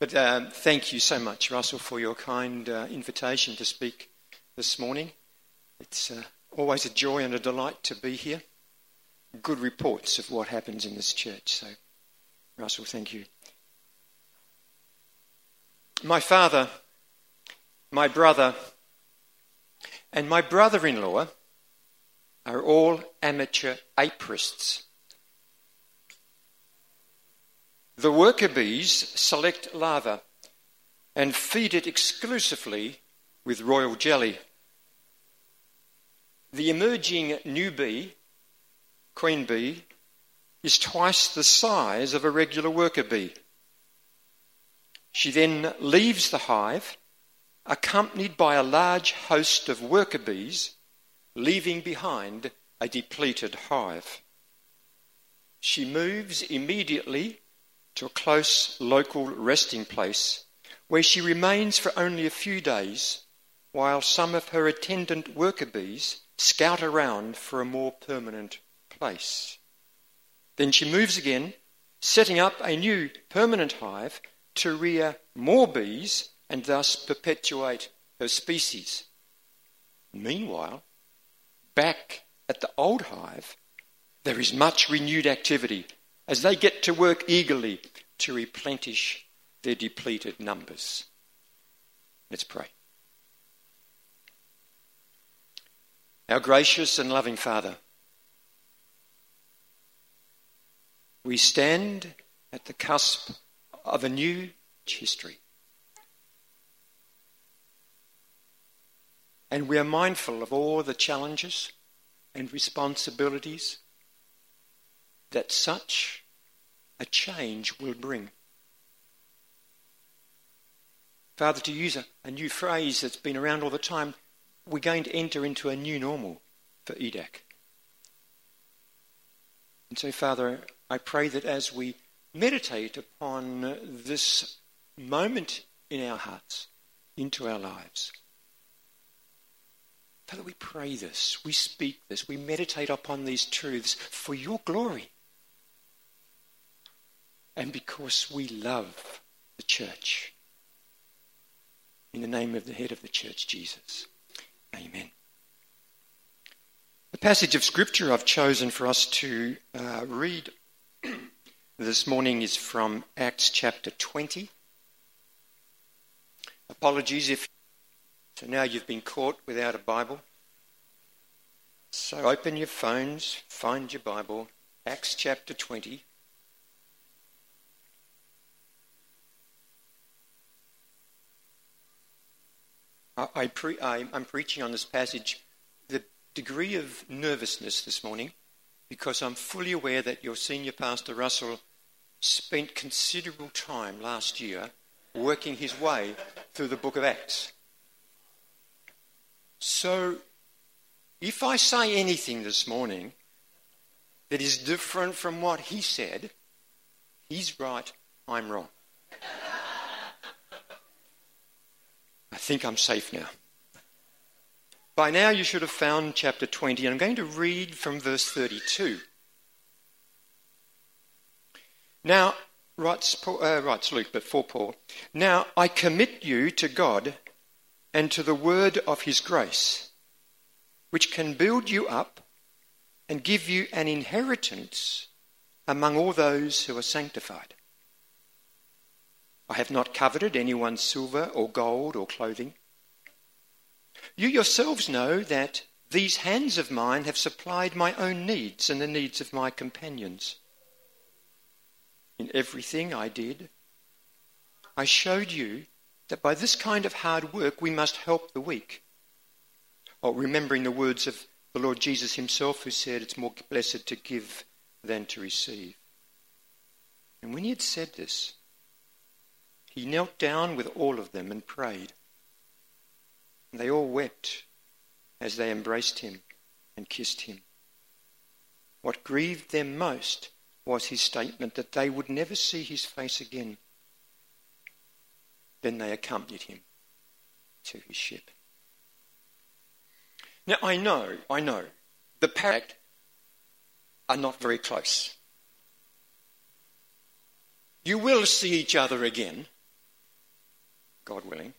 But um, thank you so much, Russell, for your kind uh, invitation to speak this morning. It's uh, always a joy and a delight to be here. Good reports of what happens in this church. So, Russell, thank you. My father, my brother, and my brother in law are all amateur apiarists. The worker bees select larvae and feed it exclusively with royal jelly. The emerging new bee, queen bee, is twice the size of a regular worker bee. She then leaves the hive, accompanied by a large host of worker bees, leaving behind a depleted hive. She moves immediately to a close local resting place where she remains for only a few days while some of her attendant worker bees scout around for a more permanent place. Then she moves again, setting up a new permanent hive to rear more bees and thus perpetuate her species. Meanwhile, back at the old hive, there is much renewed activity as they get to work eagerly to replenish their depleted numbers. Let's pray. Our gracious and loving Father, we stand at the cusp of a new history. And we are mindful of all the challenges and responsibilities that such a change will bring. Father, to use a, a, new phrase that's been around all the time, we're going to enter into a new normal for EDAC. And so, Father, I pray that as we meditate upon this moment in our hearts, into our lives, Father, we pray this, we speak this, we meditate upon these truths for your glory and because we love the church. In the name of the head of the church, Jesus. Amen. The passage of scripture I've chosen for us to uh, read this morning is from Acts chapter 20. Apologies if so now you've been caught without a Bible. So open your phones, find your Bible, Acts chapter 20. I, pre- I'm preaching on this passage the degree of nervousness this morning because I'm fully aware that your senior pastor, Russell, spent considerable time last year working his way through the book of Acts. So, if I say anything this morning that is different from what he said, he's right, I'm wrong. Think I'm safe now. By now, you should have found chapter 20, and I'm going to read from verse 32. Now, writes, Paul, uh, writes Luke, but for Paul, now I commit you to God and to the word of his grace, which can build you up and give you an inheritance among all those who are sanctified. I have not coveted anyone's silver or gold or clothing. You yourselves know that these hands of mine have supplied my own needs and the needs of my companions. In everything I did, I showed you that by this kind of hard work we must help the weak. Oh, remembering the words of the Lord Jesus himself, who said, It's more blessed to give than to receive. And when he had said this, he knelt down with all of them and prayed. And they all wept as they embraced him and kissed him. What grieved them most was his statement that they would never see his face again. Then they accompanied him to his ship. Now, I know, I know, the pact are not very close. You will see each other again God willing.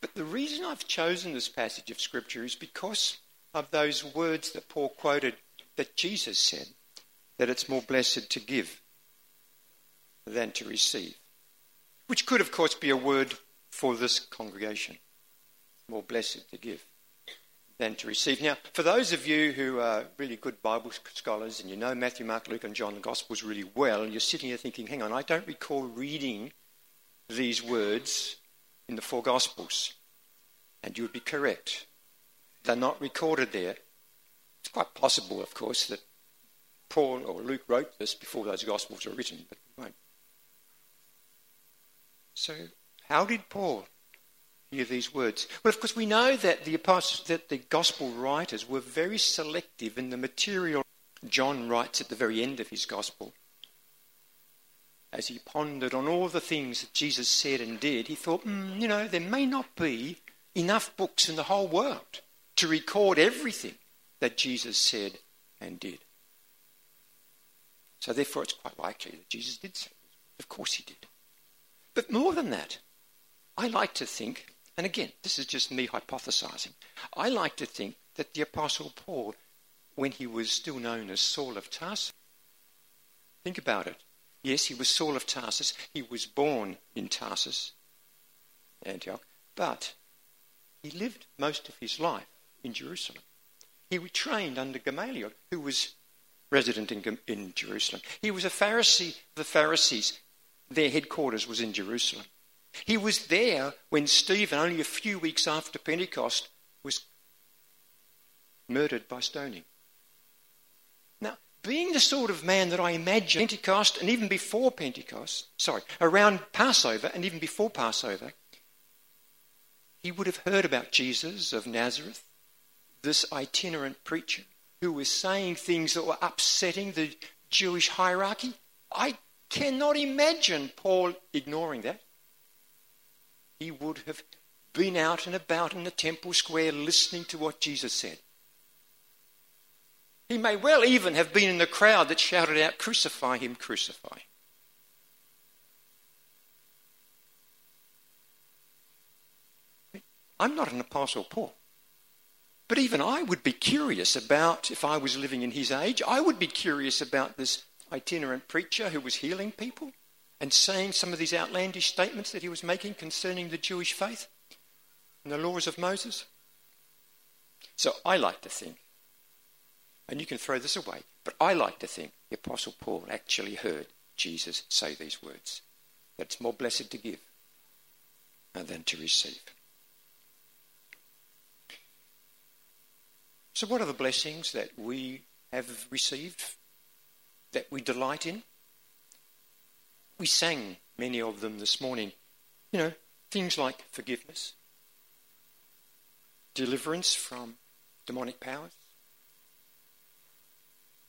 But the reason I've chosen this passage of Scripture is because of those words that Paul quoted that Jesus said that it's more blessed to give than to receive. Which could, of course, be a word for this congregation. More blessed to give than to receive. Now, for those of you who are really good Bible scholars and you know Matthew, Mark, Luke, and John, the Gospels really well, you're sitting here thinking, hang on, I don't recall reading these words in the four Gospels. And you would be correct. They're not recorded there. It's quite possible, of course, that Paul or Luke wrote this before those Gospels were written, but we won't. So, how did Paul hear these words? Well, of course, we know that the apostles, that the Gospel writers were very selective in the material. John writes at the very end of his Gospel as he pondered on all the things that Jesus said and did, he thought, mm, you know, there may not be enough books in the whole world to record everything that Jesus said and did. So, therefore, it's quite likely that Jesus did say Of course, he did. But more than that, I like to think, and again, this is just me hypothesizing, I like to think that the Apostle Paul, when he was still known as Saul of Tarsus, think about it. Yes, he was Saul of Tarsus. He was born in Tarsus, Antioch, but he lived most of his life in Jerusalem. He was trained under Gamaliel, who was resident in, in Jerusalem. He was a Pharisee of the Pharisees. Their headquarters was in Jerusalem. He was there when Stephen, only a few weeks after Pentecost, was murdered by stoning being the sort of man that I imagine Pentecost and even before Pentecost, sorry, around Passover and even before Passover, he would have heard about Jesus of Nazareth, this itinerant preacher who was saying things that were upsetting the Jewish hierarchy. I cannot imagine Paul ignoring that. He would have been out and about in the temple square listening to what Jesus said. He may well even have been in the crowd that shouted out, Crucify him, crucify I'm not an apostle Paul. But even I would be curious about, if I was living in his age, I would be curious about this itinerant preacher who was healing people and saying some of these outlandish statements that he was making concerning the Jewish faith and the laws of Moses. So I like to think and you can throw this away. But I like to think the Apostle Paul actually heard Jesus say these words that it's more blessed to give uh, than to receive. So, what are the blessings that we have received, that we delight in? We sang many of them this morning. You know, things like forgiveness, deliverance from demonic powers,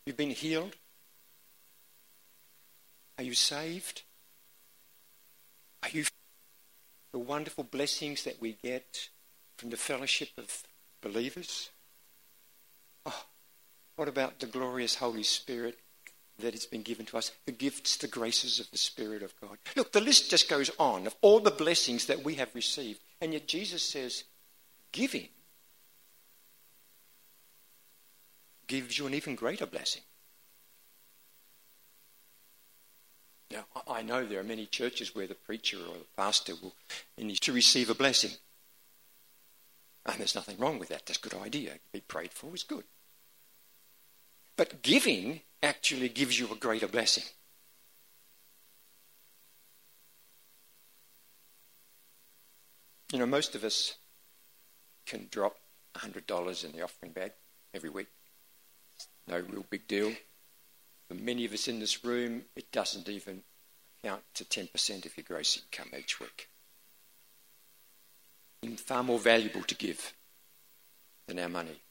You've been healed? Are you saved? Are you the wonderful blessings that we get from the fellowship of believers? Oh, what about the glorious Holy Spirit that has been given to us? The gifts, the graces of the Spirit of God. Look, the list just goes on of all the blessings that we have received. And yet Jesus says, giving gives you an even greater blessing. Now, I know there are many churches where the preacher or the pastor will need to receive a blessing. And there's nothing wrong with that. That's a good idea. Be prayed for is good. But giving actually gives you a greater blessing. You know, most of us can drop $100 in the offering bag every week no real big deal. For many of us in this room, it doesn't even count to 10% of your gross income each week. And far more valuable to give than our money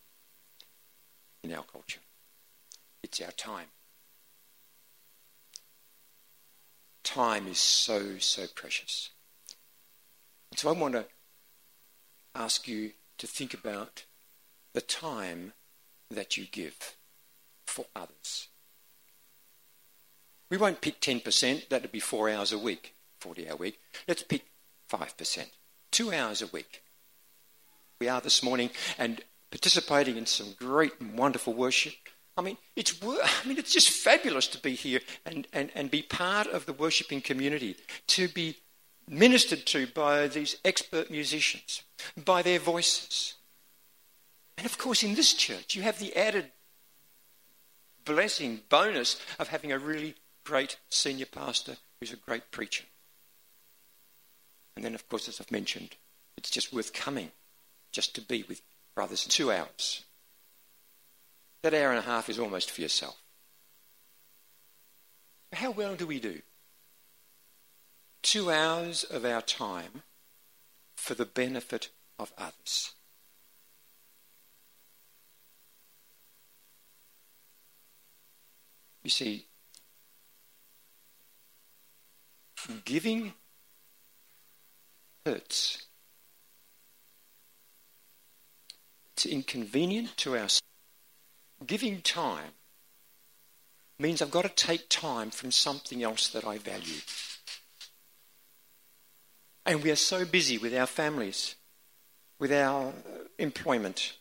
in our culture. It's our time. Time is so, so precious. So I want to ask you to think about the time that you give for others. We won't pick 10%, that would be four hours a week. 40 hour week. Let's pick 5%, two hours a week. We are this morning and participating in some great and wonderful worship. I mean, it's, I mean, it's just fabulous to be here and, and, and be part of the worshipping community, to be ministered to by these expert musicians, by their voices. And of course, in this church, you have the added blessing, bonus of having a really great senior pastor who's a great preacher. And then, of course, as I've mentioned, it's just worth coming just to be with brothers two hours. That hour and a half is almost for yourself. How well do we do? Two hours of our time for the benefit of others. You see, giving hurts. It's inconvenient to our giving time means I've got to take time from something else that I value. And we are so busy with our families, with our uh, employment.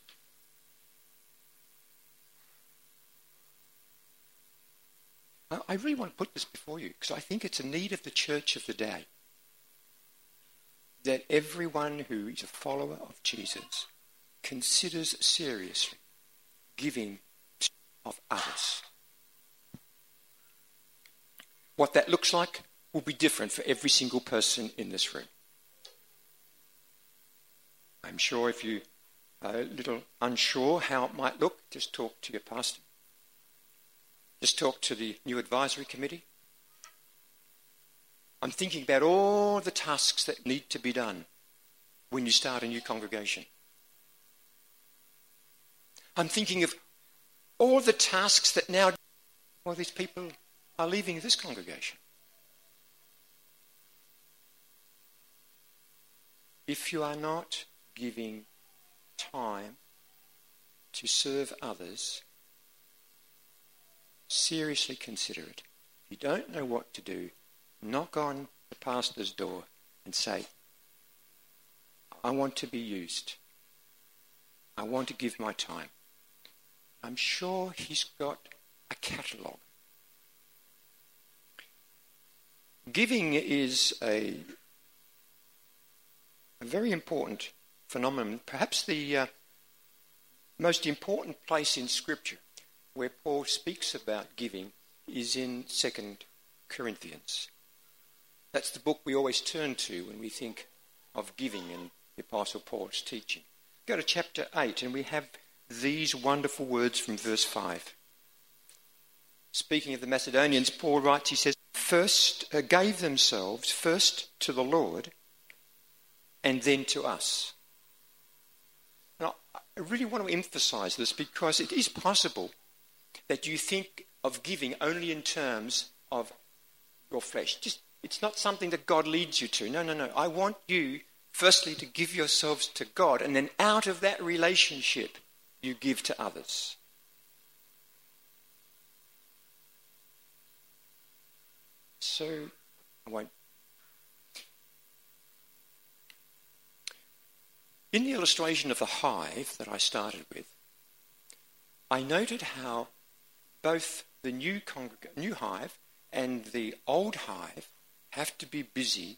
I really want to put this before you because I think it's a need of the church of the day that everyone who is a follower of Jesus considers seriously giving of others. What that looks like will be different for every single person in this room. I'm sure if you are a little unsure how it might look, just talk to your pastor. Just talk to the new advisory committee. I'm thinking about all the tasks that need to be done when you start a new congregation. I'm thinking of all the tasks that now, well, these people are leaving this congregation. If you are not giving time to serve others, seriously consider it. If you don't know what to do, knock on the pastor's door and say, I want to be used. I want to give my time. I'm sure he's got a catalogue. Giving is a, a very important phenomenon, perhaps the uh, most important place in Scripture where Paul speaks about giving is in 2 Corinthians. That's the book we always turn to when we think of giving and the Apostle Paul's teaching. Go to chapter 8 and we have these wonderful words from verse 5. Speaking of the Macedonians, Paul writes, he says, first uh, gave themselves first to the Lord and then to us. Now, I really want to emphasize this because it is possible that you think of giving only in terms of your flesh. Just it's not something that God leads you to. No, no, no. I want you firstly to give yourselves to God and then out of that relationship you give to others. So I won't In the illustration of the hive that I started with, I noted how both the new, congreg- new hive and the old hive have to be busy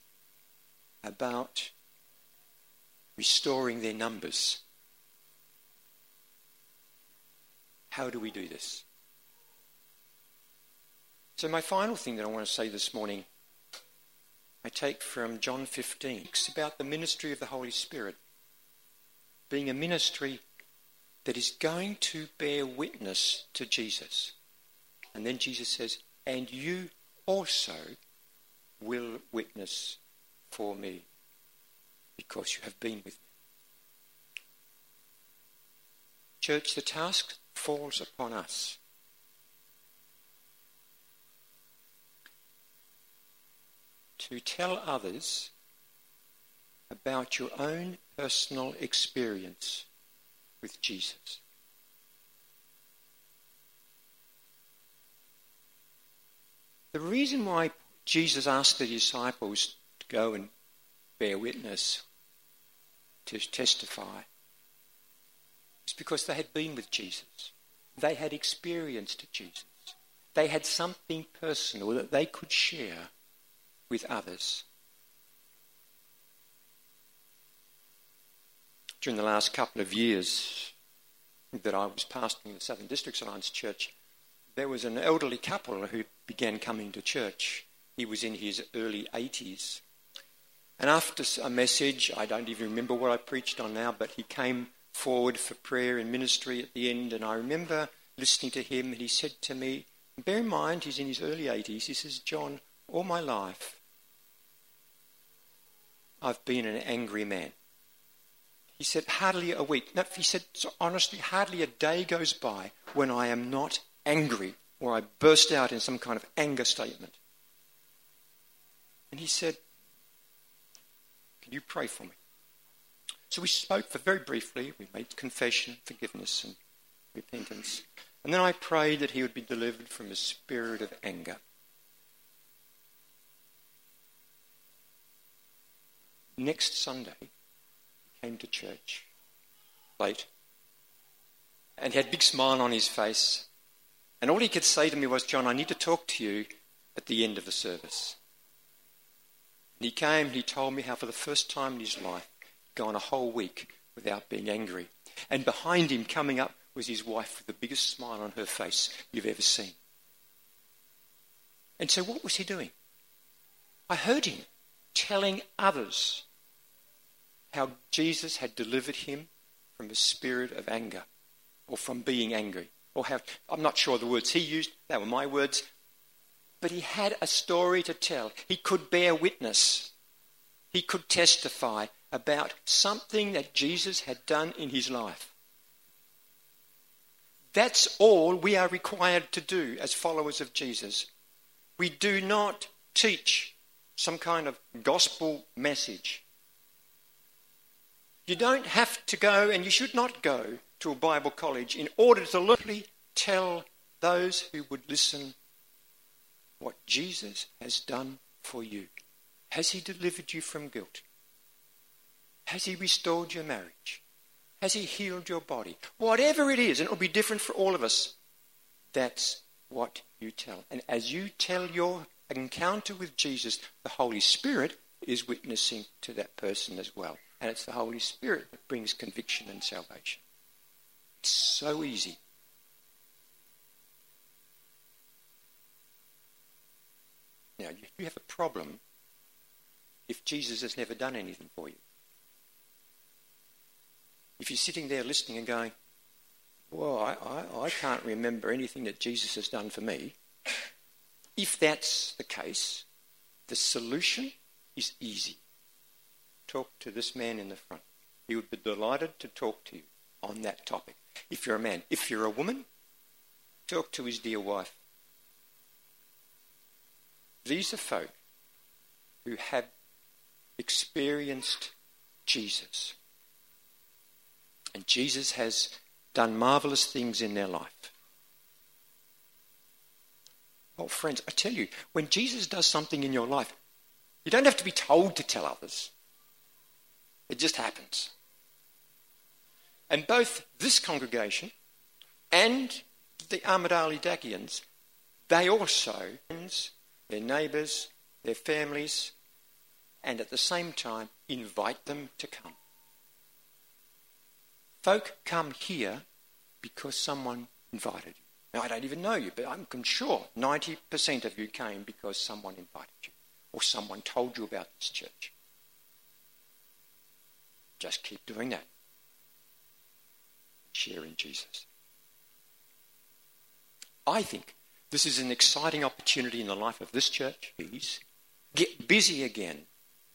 about restoring their numbers. How do we do this? So, my final thing that I want to say this morning, I take from John 15. It's about the ministry of the Holy Spirit being a ministry that is going to bear witness to Jesus. And then Jesus says, And you also will witness for me because you have been with me. Church, the task falls upon us. To tell others about your own personal experience with Jesus. The reason why Jesus asked the disciples to go and bear witness, to testify? It's because they had been with Jesus. They had experienced Jesus. They had something personal that they could share with others. During the last couple of years that I was pastoring the Southern Districts Alliance Church, there was an elderly couple who began coming to church. He was in his early 80s. And after a message, I don't even remember what I preached on now, but he came forward for prayer and ministry at the end. And I remember listening to him, and he said to me, bear in mind, he's in his early 80s, he says, John, all my life, I've been an angry man. He said, hardly a week. No, he said, honestly, hardly a day goes by when I am not angry or I burst out in some kind of anger statement. And he said, Can you pray for me? So we spoke for very briefly. We made confession, forgiveness, and repentance. And then I prayed that he would be delivered from a spirit of anger. Next Sunday, he came to church late and he had a big smile on his face. And all he could say to me was, John, I need to talk to you at the end of the service. And he came and he told me how, for the first time in his life, he'd gone a whole week without being angry. And behind him, coming up, was his wife with the biggest smile on her face you've ever seen. And so, what was he doing? I heard him telling others how Jesus had delivered him from a spirit of anger or from being angry. Or how, I'm not sure the words he used, they were my words. But he had a story to tell. He could bear witness. He could testify about something that Jesus had done in his life. That's all we are required to do as followers of Jesus. We do not teach some kind of gospel message. You don't have to go, and you should not go to a Bible college in order to literally tell those who would listen what Jesus has done for you. Has he delivered you from guilt? Has He restored your marriage? Has He healed your body? Whatever it is, and it will be different for all of us, that's what you tell. And as you tell your encounter with Jesus, the Holy Spirit is witnessing to that person as well. And it's the Holy Spirit that brings conviction and salvation. It's so easy. Now, you have a problem if Jesus has never done anything for you. If you're sitting there listening and going, well, I, I, I can't remember anything that Jesus has done for me, if that's the case, the solution is easy. Talk to this man in the front. He would be delighted to talk to you on that topic. If you're a man, if you're a woman, talk to his dear wife. These are folk who have experienced Jesus. And Jesus has done marvelous things in their life. Well, friends, I tell you, when Jesus does something in your life, you don't have to be told to tell others. It just happens. And both this congregation and the Ahmad Dakians, they also, their neighbours, their families, and at the same time invite them to come. Folk come here because someone invited you. Now, I don't even know you, but I'm sure 90% of you came because someone invited you or someone told you about this church. Just keep doing that. Share in Jesus. I think this is an exciting opportunity in the life of this church. Please get busy again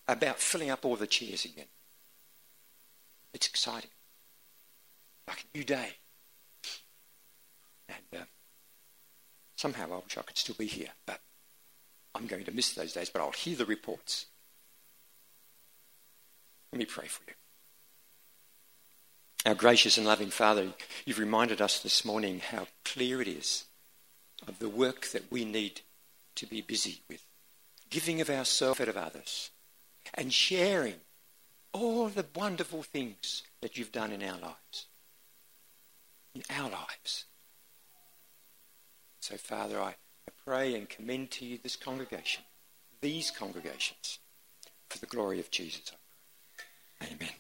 about filling up all the chairs again. It's exciting like a new day. And uh, somehow I wish I could still be here, but I'm going to miss those days, but I'll hear the reports. Let me pray for you. Our gracious and loving Father, you've reminded us this morning how clear it is of the work that we need to be busy with giving of ourselves out of others, and sharing all the wonderful things that you've done in our lives. In our lives. So, Father, I pray and commend to you this congregation, these congregations, for the glory of Jesus. Amen.